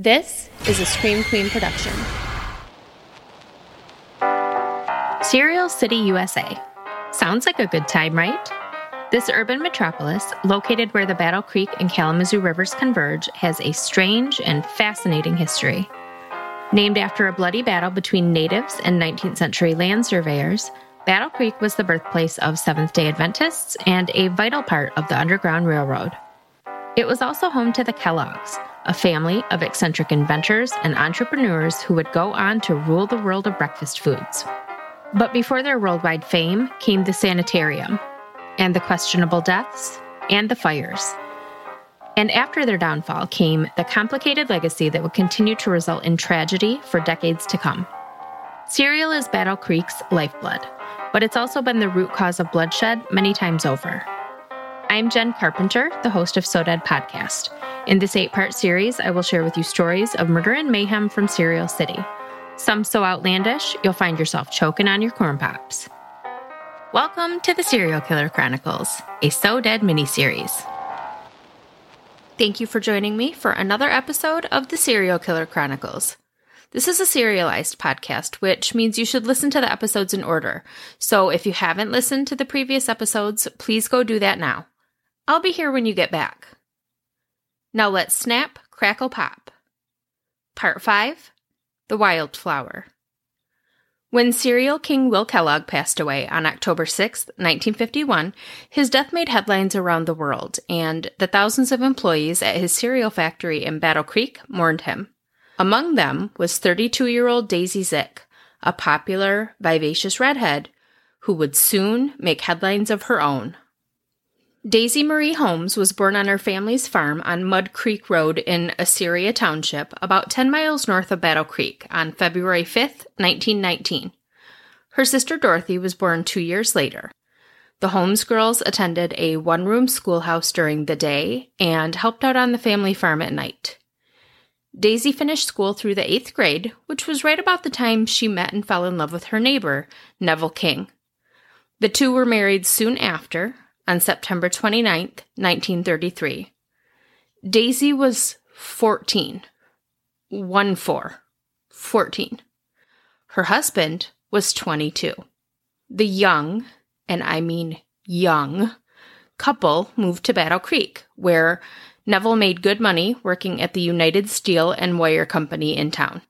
This is a Scream Queen production. Cereal City, USA. Sounds like a good time, right? This urban metropolis, located where the Battle Creek and Kalamazoo rivers converge, has a strange and fascinating history. Named after a bloody battle between natives and 19th century land surveyors, Battle Creek was the birthplace of Seventh day Adventists and a vital part of the Underground Railroad. It was also home to the Kellogg's, a family of eccentric inventors and entrepreneurs who would go on to rule the world of breakfast foods. But before their worldwide fame came the sanitarium, and the questionable deaths, and the fires. And after their downfall came the complicated legacy that would continue to result in tragedy for decades to come. Cereal is Battle Creek's lifeblood, but it's also been the root cause of bloodshed many times over. I'm Jenn Carpenter, the host of So Dead podcast. In this eight part series, I will share with you stories of murder and mayhem from Cereal City. Some so outlandish, you'll find yourself choking on your corn pops. Welcome to the Cereal Killer Chronicles, a So Dead miniseries. Thank you for joining me for another episode of the Cereal Killer Chronicles. This is a serialized podcast, which means you should listen to the episodes in order. So if you haven't listened to the previous episodes, please go do that now. I'll be here when you get back. Now let's snap, crackle, pop. Part 5 The Wildflower. When cereal king Will Kellogg passed away on October 6, 1951, his death made headlines around the world, and the thousands of employees at his cereal factory in Battle Creek mourned him. Among them was 32 year old Daisy Zick, a popular, vivacious redhead who would soon make headlines of her own. Daisy Marie Holmes was born on her family's farm on Mud Creek Road in Assyria Township, about 10 miles north of Battle Creek, on February 5, 1919. Her sister Dorothy was born two years later. The Holmes girls attended a one room schoolhouse during the day and helped out on the family farm at night. Daisy finished school through the eighth grade, which was right about the time she met and fell in love with her neighbor, Neville King. The two were married soon after, on September 29, 1933. Daisy was 14. 1 4. 14. Her husband was 22. The young, and I mean young, couple moved to Battle Creek, where Neville made good money working at the United Steel and Wire Company in town.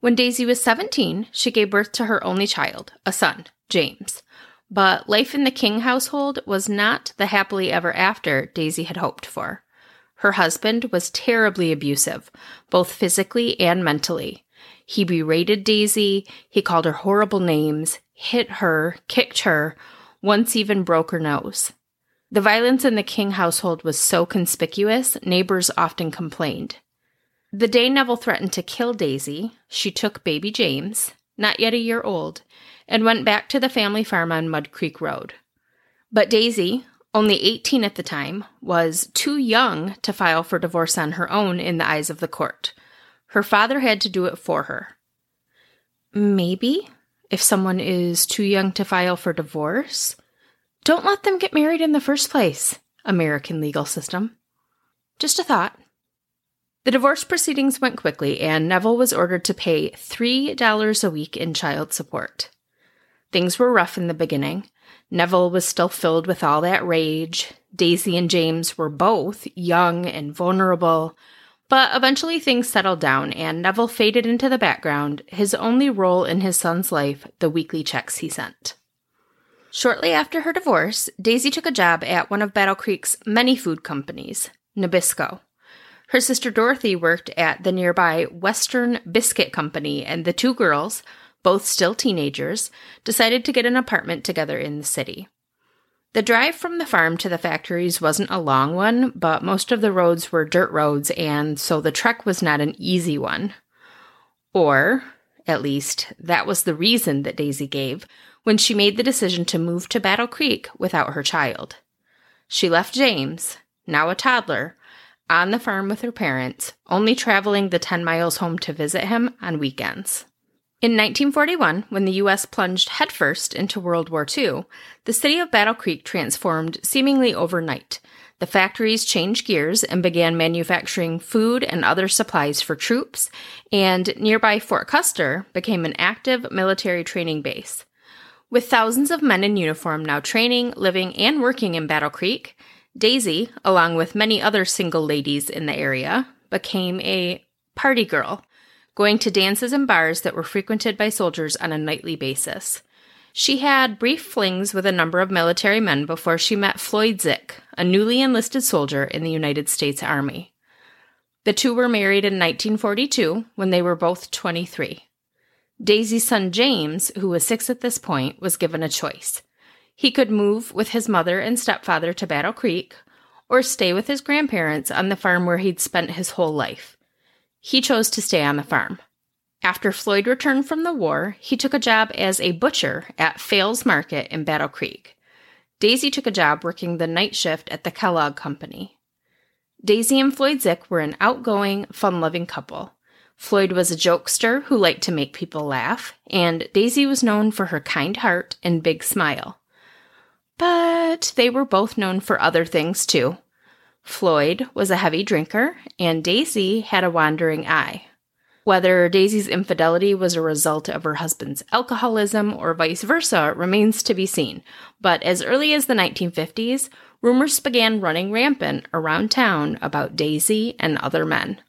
When Daisy was 17, she gave birth to her only child, a son, James. But life in the King household was not the happily ever after Daisy had hoped for. Her husband was terribly abusive, both physically and mentally. He berated Daisy, he called her horrible names, hit her, kicked her, once even broke her nose. The violence in the King household was so conspicuous, neighbors often complained. The day Neville threatened to kill Daisy, she took baby James, not yet a year old, and went back to the family farm on Mud Creek Road. But Daisy, only 18 at the time, was too young to file for divorce on her own in the eyes of the court. Her father had to do it for her. Maybe, if someone is too young to file for divorce, don't let them get married in the first place, American legal system. Just a thought. The divorce proceedings went quickly, and Neville was ordered to pay $3 a week in child support. Things were rough in the beginning. Neville was still filled with all that rage. Daisy and James were both young and vulnerable. But eventually things settled down, and Neville faded into the background, his only role in his son's life the weekly checks he sent. Shortly after her divorce, Daisy took a job at one of Battle Creek's many food companies, Nabisco. Her sister Dorothy worked at the nearby Western Biscuit Company, and the two girls, both still teenagers, decided to get an apartment together in the city. The drive from the farm to the factories wasn't a long one, but most of the roads were dirt roads, and so the trek was not an easy one. Or, at least, that was the reason that Daisy gave when she made the decision to move to Battle Creek without her child. She left James, now a toddler, on the farm with her parents, only traveling the 10 miles home to visit him on weekends. In 1941, when the U.S. plunged headfirst into World War II, the city of Battle Creek transformed seemingly overnight. The factories changed gears and began manufacturing food and other supplies for troops, and nearby Fort Custer became an active military training base. With thousands of men in uniform now training, living, and working in Battle Creek, Daisy, along with many other single ladies in the area, became a party girl, going to dances and bars that were frequented by soldiers on a nightly basis. She had brief flings with a number of military men before she met Floyd Zick, a newly enlisted soldier in the United States Army. The two were married in 1942 when they were both 23. Daisy's son James, who was six at this point, was given a choice. He could move with his mother and stepfather to Battle Creek or stay with his grandparents on the farm where he'd spent his whole life. He chose to stay on the farm. After Floyd returned from the war, he took a job as a butcher at Fales Market in Battle Creek. Daisy took a job working the night shift at the Kellogg Company. Daisy and Floyd Zick were an outgoing, fun loving couple. Floyd was a jokester who liked to make people laugh, and Daisy was known for her kind heart and big smile. But they were both known for other things too. Floyd was a heavy drinker, and Daisy had a wandering eye. Whether Daisy's infidelity was a result of her husband's alcoholism or vice versa remains to be seen, but as early as the 1950s, rumors began running rampant around town about Daisy and other men.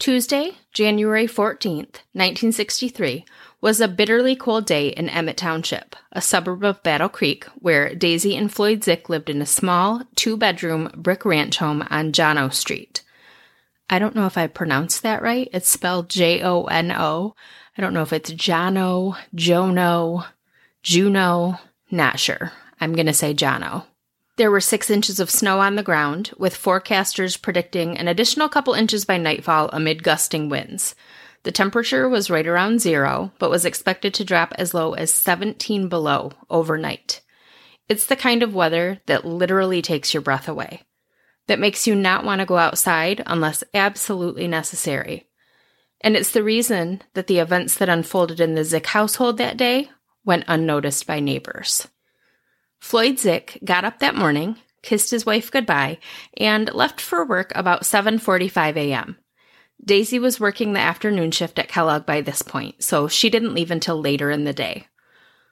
Tuesday, January 14th, 1963, was a bitterly cold day in Emmett Township, a suburb of Battle Creek, where Daisy and Floyd Zick lived in a small, two bedroom brick ranch home on Jono Street. I don't know if I pronounced that right. It's spelled J O N O. I don't know if it's Jono, Jono, Juno. Not sure. I'm going to say Jono. There were six inches of snow on the ground, with forecasters predicting an additional couple inches by nightfall amid gusting winds. The temperature was right around zero, but was expected to drop as low as 17 below overnight. It's the kind of weather that literally takes your breath away that makes you not want to go outside unless absolutely necessary. And it's the reason that the events that unfolded in the Zick household that day went unnoticed by neighbors. Floyd Zick got up that morning, kissed his wife goodbye, and left for work about 7:45 a.m. Daisy was working the afternoon shift at Kellogg by this point, so she didn't leave until later in the day.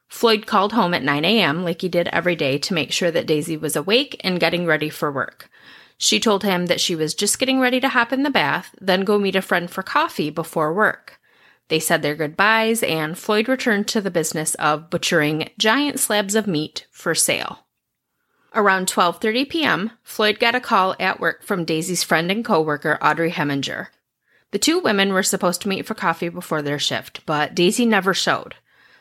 Floyd called home at 9 a.m., like he did every day, to make sure that Daisy was awake and getting ready for work. She told him that she was just getting ready to hop in the bath, then go meet a friend for coffee before work. They said their goodbyes, and Floyd returned to the business of butchering giant slabs of meat for sale. Around 12:30 p.m., Floyd got a call at work from Daisy's friend and coworker Audrey Heminger. The two women were supposed to meet for coffee before their shift, but Daisy never showed.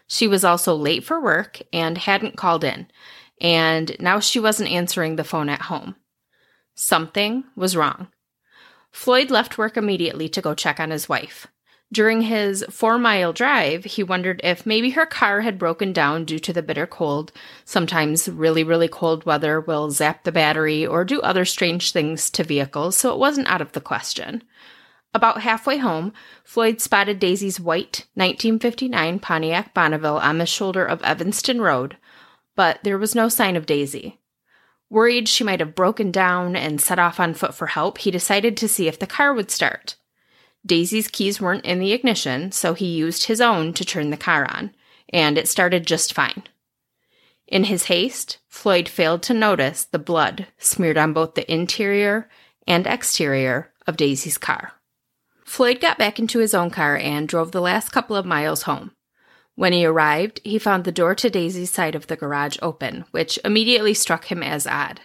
She was also late for work and hadn't called in, and now she wasn't answering the phone at home. Something was wrong. Floyd left work immediately to go check on his wife. During his four mile drive, he wondered if maybe her car had broken down due to the bitter cold. Sometimes really, really cold weather will zap the battery or do other strange things to vehicles, so it wasn't out of the question. About halfway home, Floyd spotted Daisy's white 1959 Pontiac Bonneville on the shoulder of Evanston Road, but there was no sign of Daisy. Worried she might have broken down and set off on foot for help, he decided to see if the car would start. Daisy's keys weren't in the ignition, so he used his own to turn the car on, and it started just fine. In his haste, Floyd failed to notice the blood smeared on both the interior and exterior of Daisy's car. Floyd got back into his own car and drove the last couple of miles home. When he arrived, he found the door to Daisy's side of the garage open, which immediately struck him as odd.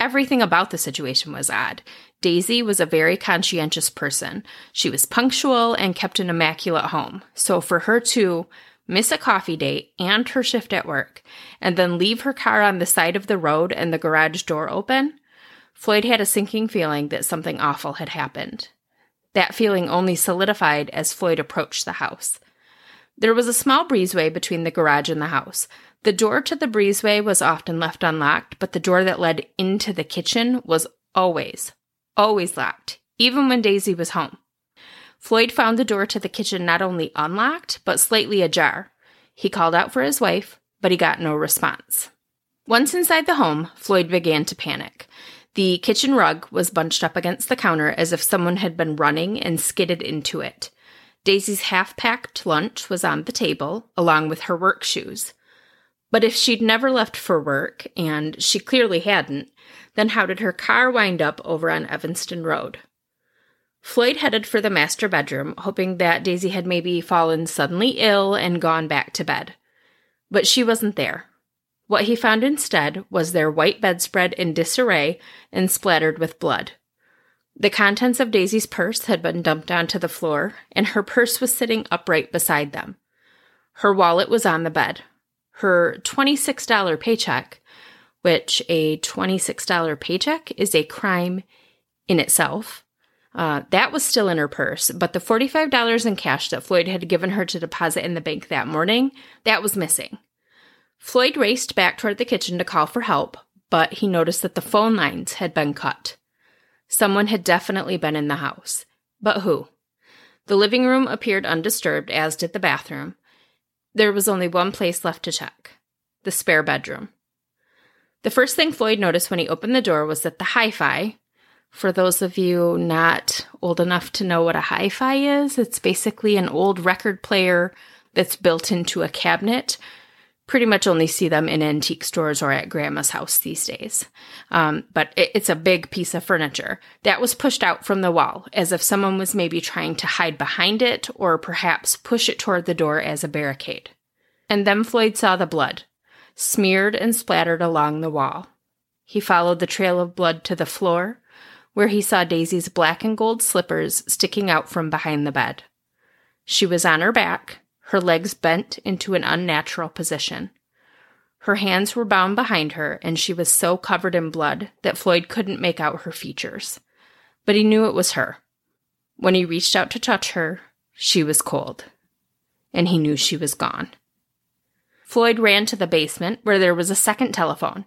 Everything about the situation was odd. Daisy was a very conscientious person. She was punctual and kept an immaculate home. So for her to miss a coffee date and her shift at work, and then leave her car on the side of the road and the garage door open, Floyd had a sinking feeling that something awful had happened. That feeling only solidified as Floyd approached the house. There was a small breezeway between the garage and the house. The door to the breezeway was often left unlocked, but the door that led into the kitchen was always, always locked, even when Daisy was home. Floyd found the door to the kitchen not only unlocked, but slightly ajar. He called out for his wife, but he got no response. Once inside the home, Floyd began to panic. The kitchen rug was bunched up against the counter as if someone had been running and skidded into it. Daisy's half packed lunch was on the table, along with her work shoes. But if she'd never left for work, and she clearly hadn't, then how did her car wind up over on Evanston Road? Floyd headed for the master bedroom, hoping that Daisy had maybe fallen suddenly ill and gone back to bed. But she wasn't there. What he found instead was their white bedspread in disarray and splattered with blood. The contents of Daisy's purse had been dumped onto the floor, and her purse was sitting upright beside them. Her wallet was on the bed. Her $26 paycheck, which a $26 paycheck is a crime in itself, uh, that was still in her purse, but the $45 in cash that Floyd had given her to deposit in the bank that morning, that was missing. Floyd raced back toward the kitchen to call for help, but he noticed that the phone lines had been cut. Someone had definitely been in the house. But who? The living room appeared undisturbed, as did the bathroom. There was only one place left to check the spare bedroom. The first thing Floyd noticed when he opened the door was that the hi fi, for those of you not old enough to know what a hi fi is, it's basically an old record player that's built into a cabinet pretty much only see them in antique stores or at grandma's house these days. Um, but it, it's a big piece of furniture that was pushed out from the wall as if someone was maybe trying to hide behind it or perhaps push it toward the door as a barricade. And then Floyd saw the blood, smeared and splattered along the wall. He followed the trail of blood to the floor, where he saw Daisy's black and gold slippers sticking out from behind the bed. She was on her back, her legs bent into an unnatural position. Her hands were bound behind her, and she was so covered in blood that Floyd couldn't make out her features. But he knew it was her. When he reached out to touch her, she was cold, and he knew she was gone. Floyd ran to the basement where there was a second telephone.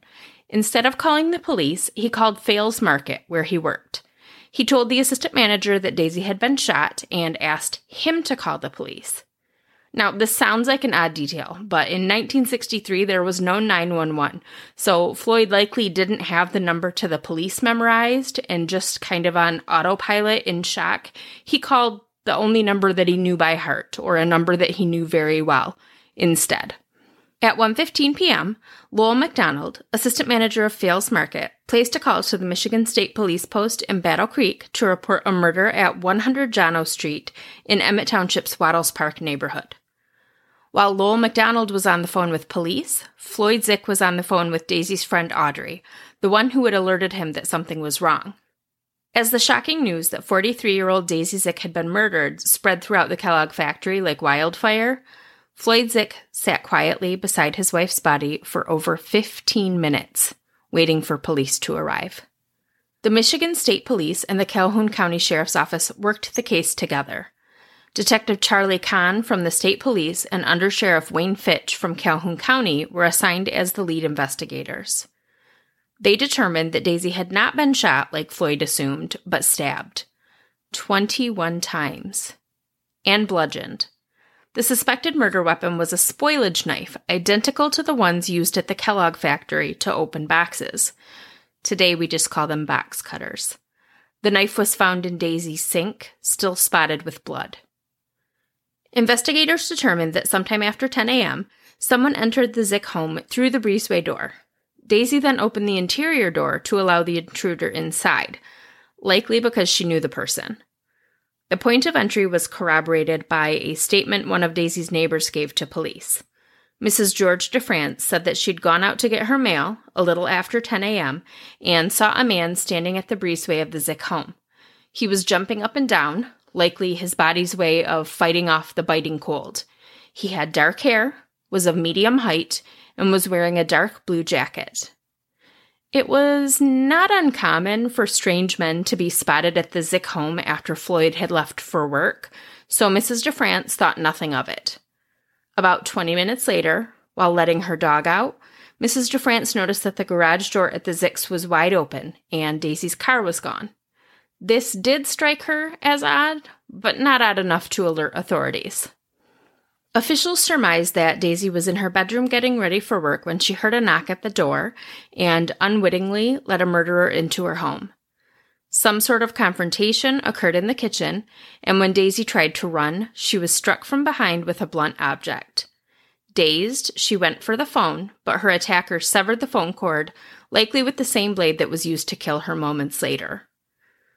Instead of calling the police, he called Fales Market, where he worked. He told the assistant manager that Daisy had been shot and asked him to call the police. Now, this sounds like an odd detail, but in 1963 there was no 911, so Floyd likely didn't have the number to the police memorized and just kind of on autopilot in shock, he called the only number that he knew by heart or a number that he knew very well instead. At 1:15 p.m., Lowell McDonald, assistant manager of Fales Market, placed a call to the Michigan State Police Post in Battle Creek to report a murder at 100 Jono Street in Emmett Township's Wattles Park neighborhood. While Lowell McDonald was on the phone with police, Floyd Zick was on the phone with Daisy's friend Audrey, the one who had alerted him that something was wrong. As the shocking news that 43 year old Daisy Zick had been murdered spread throughout the Kellogg factory like wildfire, Floyd Zick sat quietly beside his wife's body for over 15 minutes, waiting for police to arrive. The Michigan State Police and the Calhoun County Sheriff's Office worked the case together. Detective Charlie Kahn from the state police and Under Sheriff Wayne Fitch from Calhoun County were assigned as the lead investigators. They determined that Daisy had not been shot like Floyd assumed, but stabbed 21 times and bludgeoned. The suspected murder weapon was a spoilage knife, identical to the ones used at the Kellogg factory to open boxes. Today we just call them box cutters. The knife was found in Daisy's sink, still spotted with blood. Investigators determined that sometime after 10 a.m., someone entered the Zick home through the breezeway door. Daisy then opened the interior door to allow the intruder inside, likely because she knew the person. The point of entry was corroborated by a statement one of Daisy's neighbors gave to police. Mrs. George DeFrance said that she'd gone out to get her mail a little after 10 a.m. and saw a man standing at the breezeway of the Zick home. He was jumping up and down, likely his body's way of fighting off the biting cold. He had dark hair, was of medium height, and was wearing a dark blue jacket. It was not uncommon for strange men to be spotted at the Zick home after Floyd had left for work, so Mrs. DeFrance thought nothing of it. About 20 minutes later, while letting her dog out, Mrs. DeFrance noticed that the garage door at the Zicks was wide open and Daisy's car was gone. This did strike her as odd, but not odd enough to alert authorities. Officials surmised that Daisy was in her bedroom getting ready for work when she heard a knock at the door and unwittingly let a murderer into her home. Some sort of confrontation occurred in the kitchen, and when Daisy tried to run, she was struck from behind with a blunt object. Dazed, she went for the phone, but her attacker severed the phone cord, likely with the same blade that was used to kill her moments later.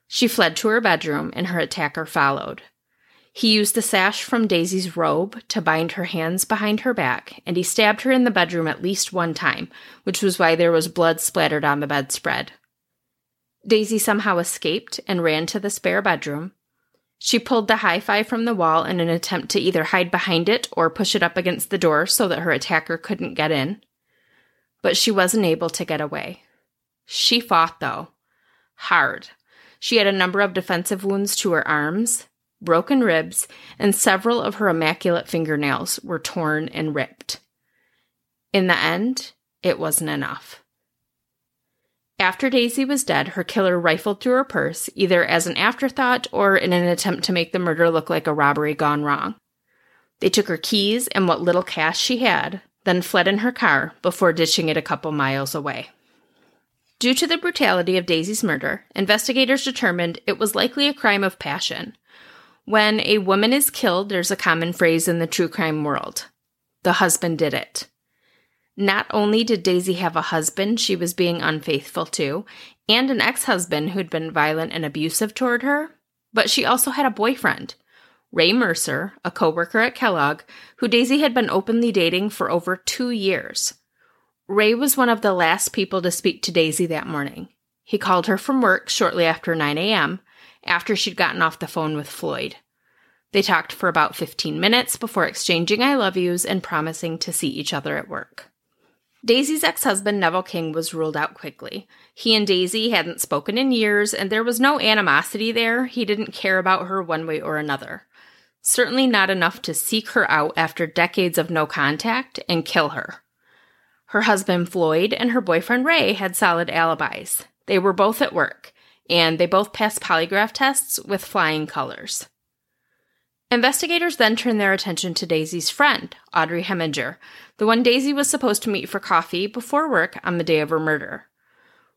She fled to her bedroom, and her attacker followed. He used the sash from Daisy's robe to bind her hands behind her back, and he stabbed her in the bedroom at least one time, which was why there was blood splattered on the bedspread. Daisy somehow escaped and ran to the spare bedroom. She pulled the hi fi from the wall in an attempt to either hide behind it or push it up against the door so that her attacker couldn't get in. But she wasn't able to get away. She fought, though. Hard. She had a number of defensive wounds to her arms, broken ribs, and several of her immaculate fingernails were torn and ripped. In the end, it wasn't enough. After Daisy was dead, her killer rifled through her purse, either as an afterthought or in an attempt to make the murder look like a robbery gone wrong. They took her keys and what little cash she had, then fled in her car before ditching it a couple miles away. Due to the brutality of Daisy's murder, investigators determined it was likely a crime of passion. When a woman is killed, there's a common phrase in the true crime world the husband did it. Not only did Daisy have a husband she was being unfaithful to, and an ex husband who'd been violent and abusive toward her, but she also had a boyfriend, Ray Mercer, a coworker at Kellogg, who Daisy had been openly dating for over two years. Ray was one of the last people to speak to Daisy that morning. He called her from work shortly after 9 a.m., after she'd gotten off the phone with Floyd. They talked for about 15 minutes before exchanging I love yous and promising to see each other at work. Daisy's ex husband, Neville King, was ruled out quickly. He and Daisy hadn't spoken in years, and there was no animosity there. He didn't care about her one way or another. Certainly not enough to seek her out after decades of no contact and kill her. Her husband, Floyd, and her boyfriend, Ray, had solid alibis. They were both at work, and they both passed polygraph tests with flying colors. Investigators then turned their attention to Daisy's friend, Audrey Heminger, the one Daisy was supposed to meet for coffee before work on the day of her murder.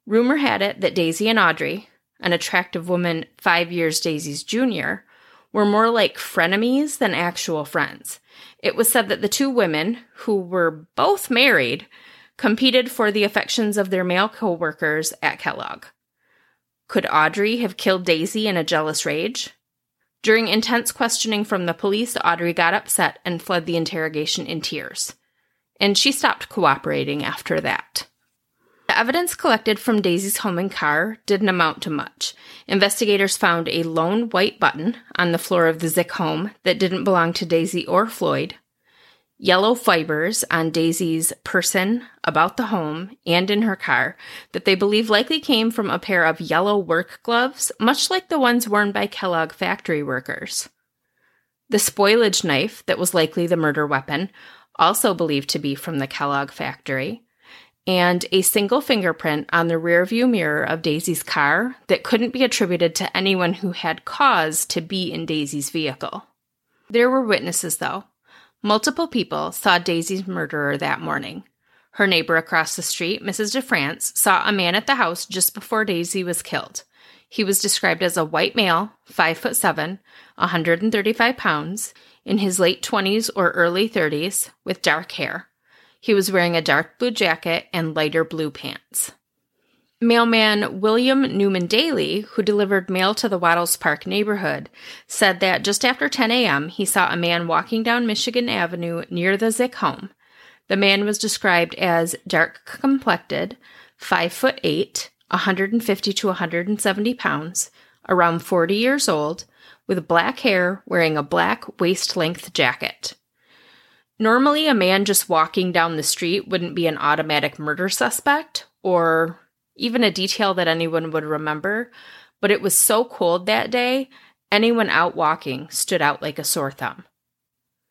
Rumor had it that Daisy and Audrey, an attractive woman five years Daisy's junior, were more like frenemies than actual friends. It was said that the two women, who were both married, competed for the affections of their male co workers at Kellogg. Could Audrey have killed Daisy in a jealous rage? During intense questioning from the police, Audrey got upset and fled the interrogation in tears. And she stopped cooperating after that. The evidence collected from Daisy's home and car didn't amount to much. Investigators found a lone white button on the floor of the Zick home that didn't belong to Daisy or Floyd, yellow fibers on Daisy's person, about the home, and in her car that they believe likely came from a pair of yellow work gloves, much like the ones worn by Kellogg factory workers. The spoilage knife that was likely the murder weapon, also believed to be from the Kellogg factory, and a single fingerprint on the rearview mirror of Daisy's car that couldn't be attributed to anyone who had cause to be in Daisy's vehicle. There were witnesses, though, Multiple people saw Daisy's murderer that morning. Her neighbor across the street, Mrs. DeFrance, saw a man at the house just before Daisy was killed. He was described as a white male, 5 foot 7, 135 pounds, in his late 20s or early 30s, with dark hair. He was wearing a dark blue jacket and lighter blue pants. Mailman William Newman Daly, who delivered mail to the Wattles Park neighborhood, said that just after 10 a.m., he saw a man walking down Michigan Avenue near the Zick home. The man was described as dark complected, 5 foot 8, 150 to 170 pounds, around 40 years old, with black hair, wearing a black waist length jacket. Normally, a man just walking down the street wouldn't be an automatic murder suspect or even a detail that anyone would remember, but it was so cold that day, anyone out walking stood out like a sore thumb.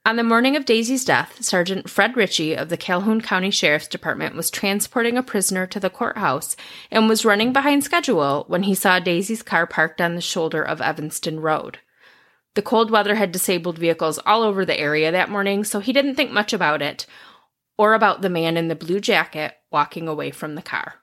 On the morning of Daisy's death, Sergeant Fred Ritchie of the Calhoun County Sheriff's Department was transporting a prisoner to the courthouse and was running behind schedule when he saw Daisy's car parked on the shoulder of Evanston Road. The cold weather had disabled vehicles all over the area that morning, so he didn't think much about it or about the man in the blue jacket walking away from the car.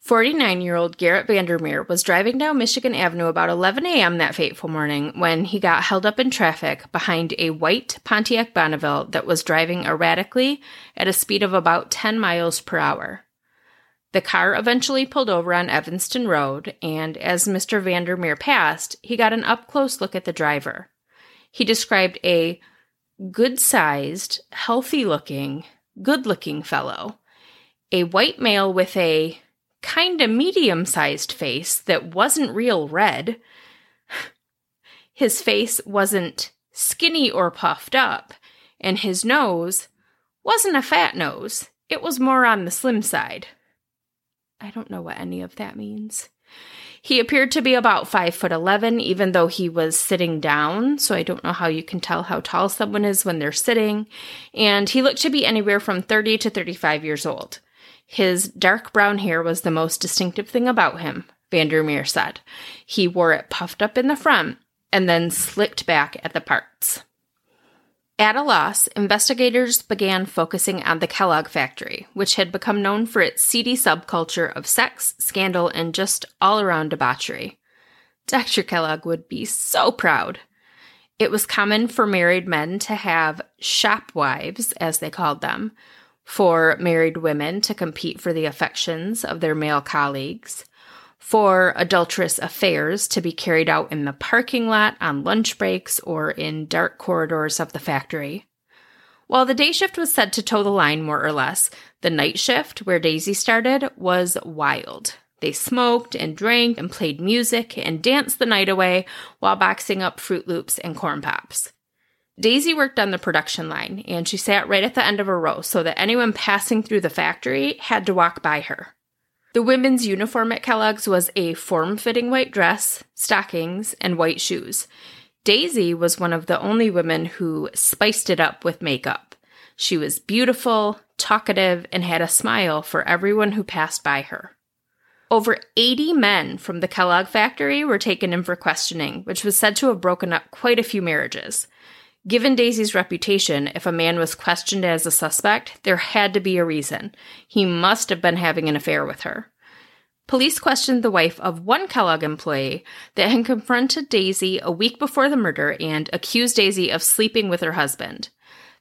49 year old Garrett Vandermeer was driving down Michigan Avenue about 11 a.m. that fateful morning when he got held up in traffic behind a white Pontiac Bonneville that was driving erratically at a speed of about 10 miles per hour. The car eventually pulled over on Evanston Road, and as Mr. Vandermeer passed, he got an up close look at the driver. He described a good sized, healthy looking, good looking fellow, a white male with a kind of medium sized face that wasn't real red. His face wasn't skinny or puffed up, and his nose wasn't a fat nose, it was more on the slim side. I don't know what any of that means. He appeared to be about five foot eleven, even though he was sitting down. So I don't know how you can tell how tall someone is when they're sitting. And he looked to be anywhere from 30 to 35 years old. His dark brown hair was the most distinctive thing about him, Vandermeer said. He wore it puffed up in the front and then slicked back at the parts. At a loss, investigators began focusing on the Kellogg factory, which had become known for its seedy subculture of sex, scandal, and just all around debauchery. Dr. Kellogg would be so proud. It was common for married men to have shop wives, as they called them, for married women to compete for the affections of their male colleagues, for adulterous affairs to be carried out in the parking lot, on lunch breaks, or in dark corridors of the factory. While the day shift was said to toe the line more or less, the night shift, where Daisy started, was wild. They smoked and drank and played music and danced the night away while boxing up Froot Loops and Corn Pops. Daisy worked on the production line and she sat right at the end of a row so that anyone passing through the factory had to walk by her. The women's uniform at Kellogg's was a form fitting white dress, stockings, and white shoes. Daisy was one of the only women who spiced it up with makeup. She was beautiful, talkative, and had a smile for everyone who passed by her. Over 80 men from the Kellogg factory were taken in for questioning, which was said to have broken up quite a few marriages. Given Daisy's reputation, if a man was questioned as a suspect, there had to be a reason. He must have been having an affair with her. Police questioned the wife of one Kellogg employee that had confronted Daisy a week before the murder and accused Daisy of sleeping with her husband.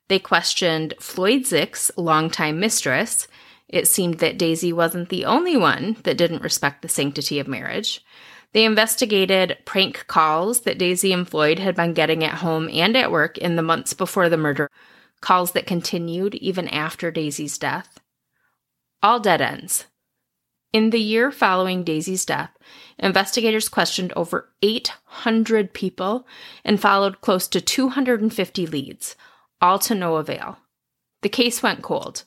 They questioned Floyd Zick's longtime mistress. It seemed that Daisy wasn't the only one that didn't respect the sanctity of marriage. They investigated prank calls that Daisy and Floyd had been getting at home and at work in the months before the murder, calls that continued even after Daisy's death. All dead ends. In the year following Daisy's death, investigators questioned over 800 people and followed close to 250 leads, all to no avail. The case went cold.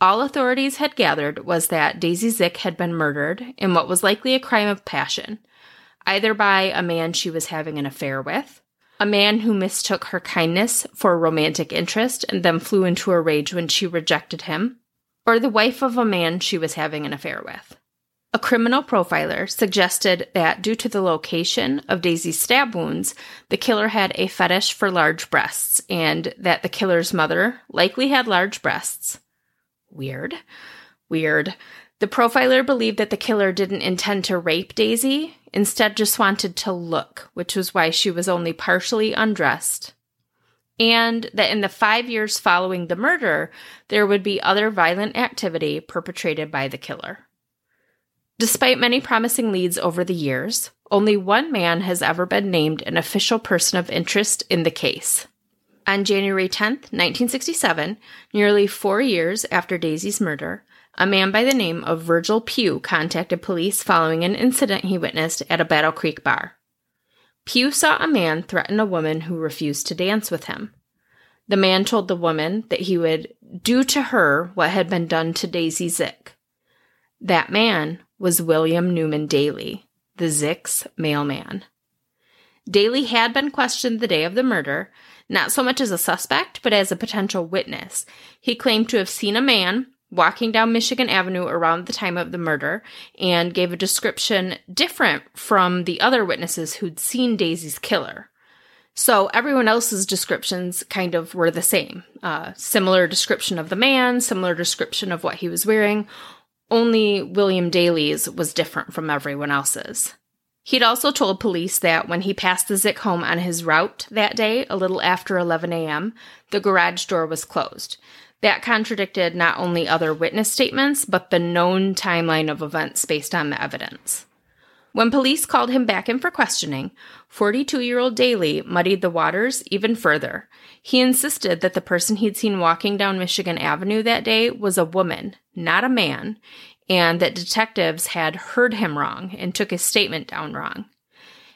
All authorities had gathered was that Daisy Zick had been murdered in what was likely a crime of passion, either by a man she was having an affair with, a man who mistook her kindness for romantic interest and then flew into a rage when she rejected him, or the wife of a man she was having an affair with. A criminal profiler suggested that due to the location of Daisy's stab wounds, the killer had a fetish for large breasts, and that the killer's mother likely had large breasts. Weird. Weird. The profiler believed that the killer didn't intend to rape Daisy, instead, just wanted to look, which was why she was only partially undressed. And that in the five years following the murder, there would be other violent activity perpetrated by the killer. Despite many promising leads over the years, only one man has ever been named an official person of interest in the case. On January 10, 1967, nearly four years after Daisy's murder, a man by the name of Virgil Pugh contacted police following an incident he witnessed at a Battle Creek bar. Pugh saw a man threaten a woman who refused to dance with him. The man told the woman that he would do to her what had been done to Daisy Zick. That man was William Newman Daly, the Zick's mailman. Daly had been questioned the day of the murder, not so much as a suspect, but as a potential witness. He claimed to have seen a man walking down Michigan Avenue around the time of the murder and gave a description different from the other witnesses who'd seen Daisy's killer. So everyone else's descriptions kind of were the same. Uh, similar description of the man, similar description of what he was wearing. Only William Daly's was different from everyone else's. He'd also told police that when he passed the Zick home on his route that day, a little after 11 a.m., the garage door was closed. That contradicted not only other witness statements, but the known timeline of events based on the evidence. When police called him back in for questioning, 42 year old Daly muddied the waters even further. He insisted that the person he'd seen walking down Michigan Avenue that day was a woman, not a man, and that detectives had heard him wrong and took his statement down wrong.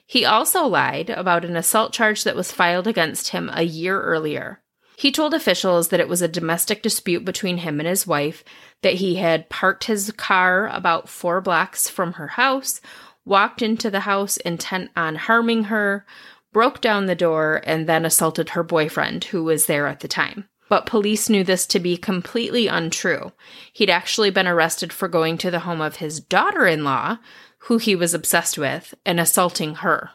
He also lied about an assault charge that was filed against him a year earlier. He told officials that it was a domestic dispute between him and his wife, that he had parked his car about four blocks from her house, walked into the house intent on harming her, broke down the door, and then assaulted her boyfriend, who was there at the time but police knew this to be completely untrue. He'd actually been arrested for going to the home of his daughter in law, who he was obsessed with, and assaulting her.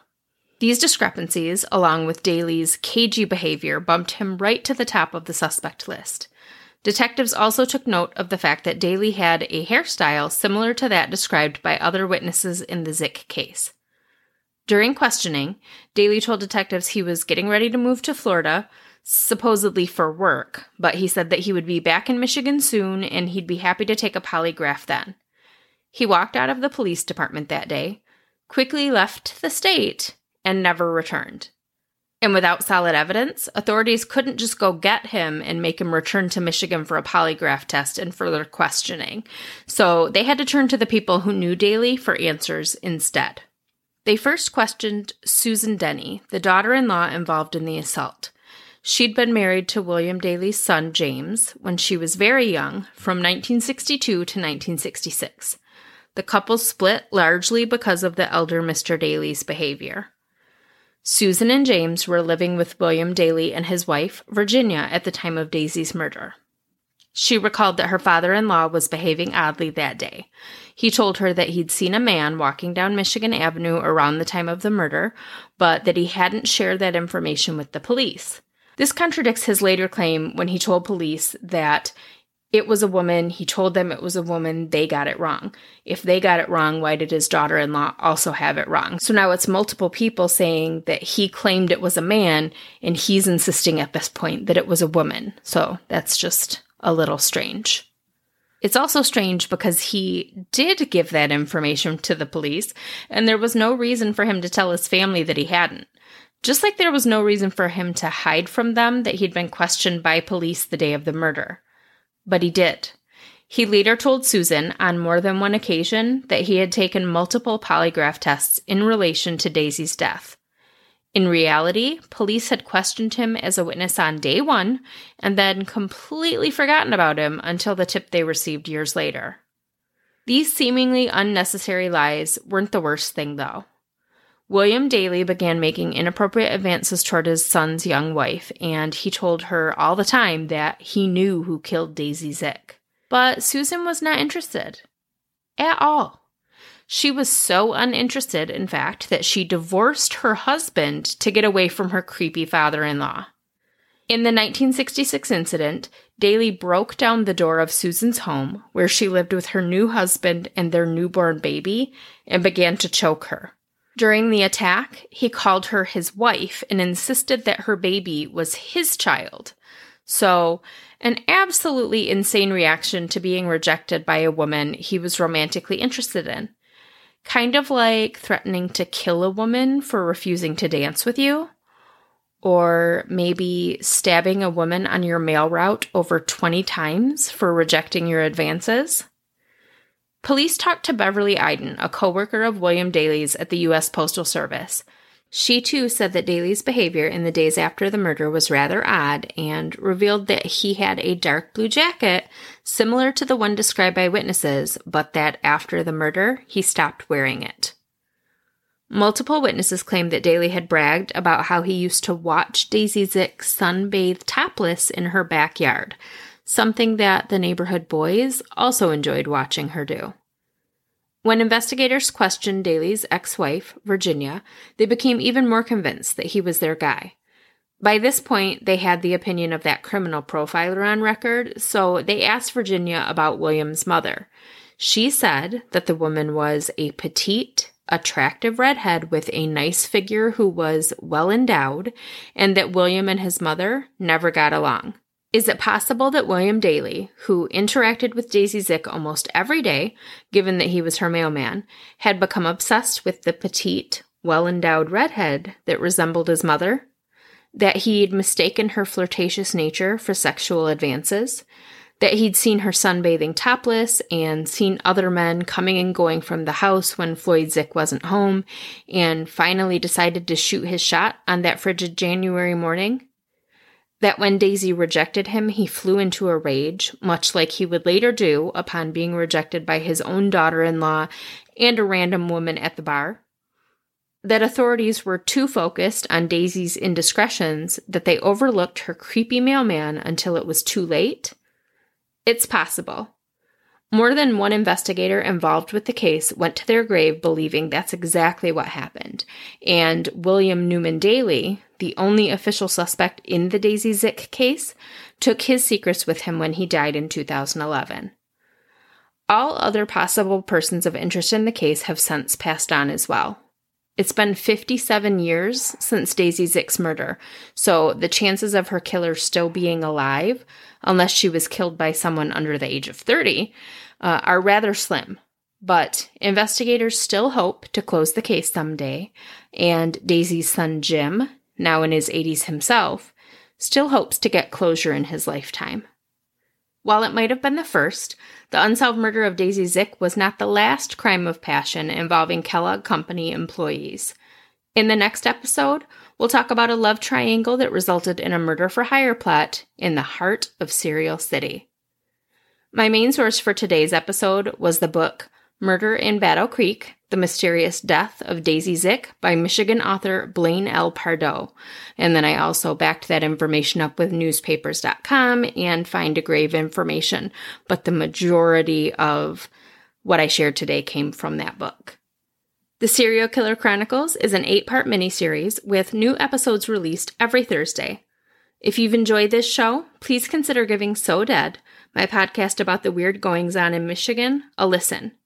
These discrepancies, along with Daly's cagey behavior, bumped him right to the top of the suspect list. Detectives also took note of the fact that Daly had a hairstyle similar to that described by other witnesses in the Zick case. During questioning, Daly told detectives he was getting ready to move to Florida, supposedly for work, but he said that he would be back in Michigan soon and he'd be happy to take a polygraph then. He walked out of the police department that day, quickly left the state, and never returned. And without solid evidence, authorities couldn't just go get him and make him return to Michigan for a polygraph test and further questioning. So they had to turn to the people who knew Daly for answers instead. They first questioned Susan Denny, the daughter in law involved in the assault. She'd been married to William Daly's son, James, when she was very young, from 1962 to 1966. The couple split largely because of the elder Mr. Daly's behavior. Susan and James were living with William Daly and his wife, Virginia, at the time of Daisy's murder. She recalled that her father in law was behaving oddly that day. He told her that he'd seen a man walking down Michigan Avenue around the time of the murder, but that he hadn't shared that information with the police. This contradicts his later claim when he told police that it was a woman, he told them it was a woman, they got it wrong. If they got it wrong, why did his daughter in law also have it wrong? So now it's multiple people saying that he claimed it was a man, and he's insisting at this point that it was a woman. So that's just a little strange. It's also strange because he did give that information to the police, and there was no reason for him to tell his family that he hadn't. Just like there was no reason for him to hide from them that he'd been questioned by police the day of the murder. But he did. He later told Susan on more than one occasion that he had taken multiple polygraph tests in relation to Daisy's death. In reality, police had questioned him as a witness on day one and then completely forgotten about him until the tip they received years later. These seemingly unnecessary lies weren't the worst thing, though. William Daly began making inappropriate advances toward his son's young wife, and he told her all the time that he knew who killed Daisy Zick. But Susan was not interested. At all. She was so uninterested, in fact, that she divorced her husband to get away from her creepy father in law. In the 1966 incident, Daly broke down the door of Susan's home, where she lived with her new husband and their newborn baby, and began to choke her. During the attack, he called her his wife and insisted that her baby was his child. So, an absolutely insane reaction to being rejected by a woman he was romantically interested in. Kind of like threatening to kill a woman for refusing to dance with you. Or maybe stabbing a woman on your mail route over 20 times for rejecting your advances. Police talked to Beverly Iden, a coworker of William Daly's at the U.S. Postal Service. She too said that Daly's behavior in the days after the murder was rather odd and revealed that he had a dark blue jacket similar to the one described by witnesses, but that after the murder, he stopped wearing it. Multiple witnesses claimed that Daly had bragged about how he used to watch Daisy Zick sunbathe topless in her backyard, something that the neighborhood boys also enjoyed watching her do. When investigators questioned Daly's ex wife, Virginia, they became even more convinced that he was their guy. By this point, they had the opinion of that criminal profiler on record, so they asked Virginia about William's mother. She said that the woman was a petite, attractive redhead with a nice figure who was well endowed, and that William and his mother never got along. Is it possible that William Daly, who interacted with Daisy Zick almost every day, given that he was her mailman, had become obsessed with the petite, well endowed redhead that resembled his mother? that he'd mistaken her flirtatious nature for sexual advances, that he'd seen her sunbathing topless and seen other men coming and going from the house when Floyd Zick wasn't home, and finally decided to shoot his shot on that frigid January morning. That when Daisy rejected him, he flew into a rage, much like he would later do upon being rejected by his own daughter in law and a random woman at the bar that authorities were too focused on Daisy's indiscretions that they overlooked her creepy mailman until it was too late? It's possible. More than one investigator involved with the case went to their grave believing that's exactly what happened. And William Newman Daly, the only official suspect in the Daisy Zick case, took his secrets with him when he died in 2011. All other possible persons of interest in the case have since passed on as well. It's been 57 years since Daisy Zick's murder, so the chances of her killer still being alive, unless she was killed by someone under the age of 30, uh, are rather slim. But investigators still hope to close the case someday, and Daisy's son Jim, now in his 80s himself, still hopes to get closure in his lifetime. While it might have been the first, the unsolved murder of Daisy Zick was not the last crime of passion involving Kellogg Company employees. In the next episode, we'll talk about a love triangle that resulted in a murder for hire plot in the heart of Cereal City. My main source for today's episode was the book Murder in Battle Creek the Mysterious Death of Daisy Zick by Michigan author Blaine L. Pardoe. And then I also backed that information up with newspapers.com and Find a Grave information. But the majority of what I shared today came from that book. The Cereal Killer Chronicles is an eight part miniseries with new episodes released every Thursday. If you've enjoyed this show, please consider giving So Dead, my podcast about the weird goings on in Michigan, a listen.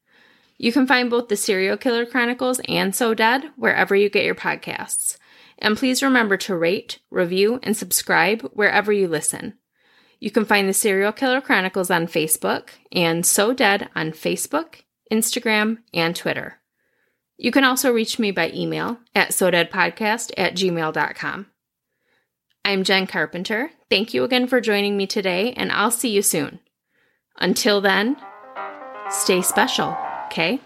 You can find both the Cereal Killer Chronicles and So Dead wherever you get your podcasts. And please remember to rate, review, and subscribe wherever you listen. You can find the Cereal Killer Chronicles on Facebook and So Dead on Facebook, Instagram, and Twitter. You can also reach me by email at sodeadpodcast at gmail.com. I'm Jenn Carpenter. Thank you again for joining me today, and I'll see you soon. Until then, stay special okay?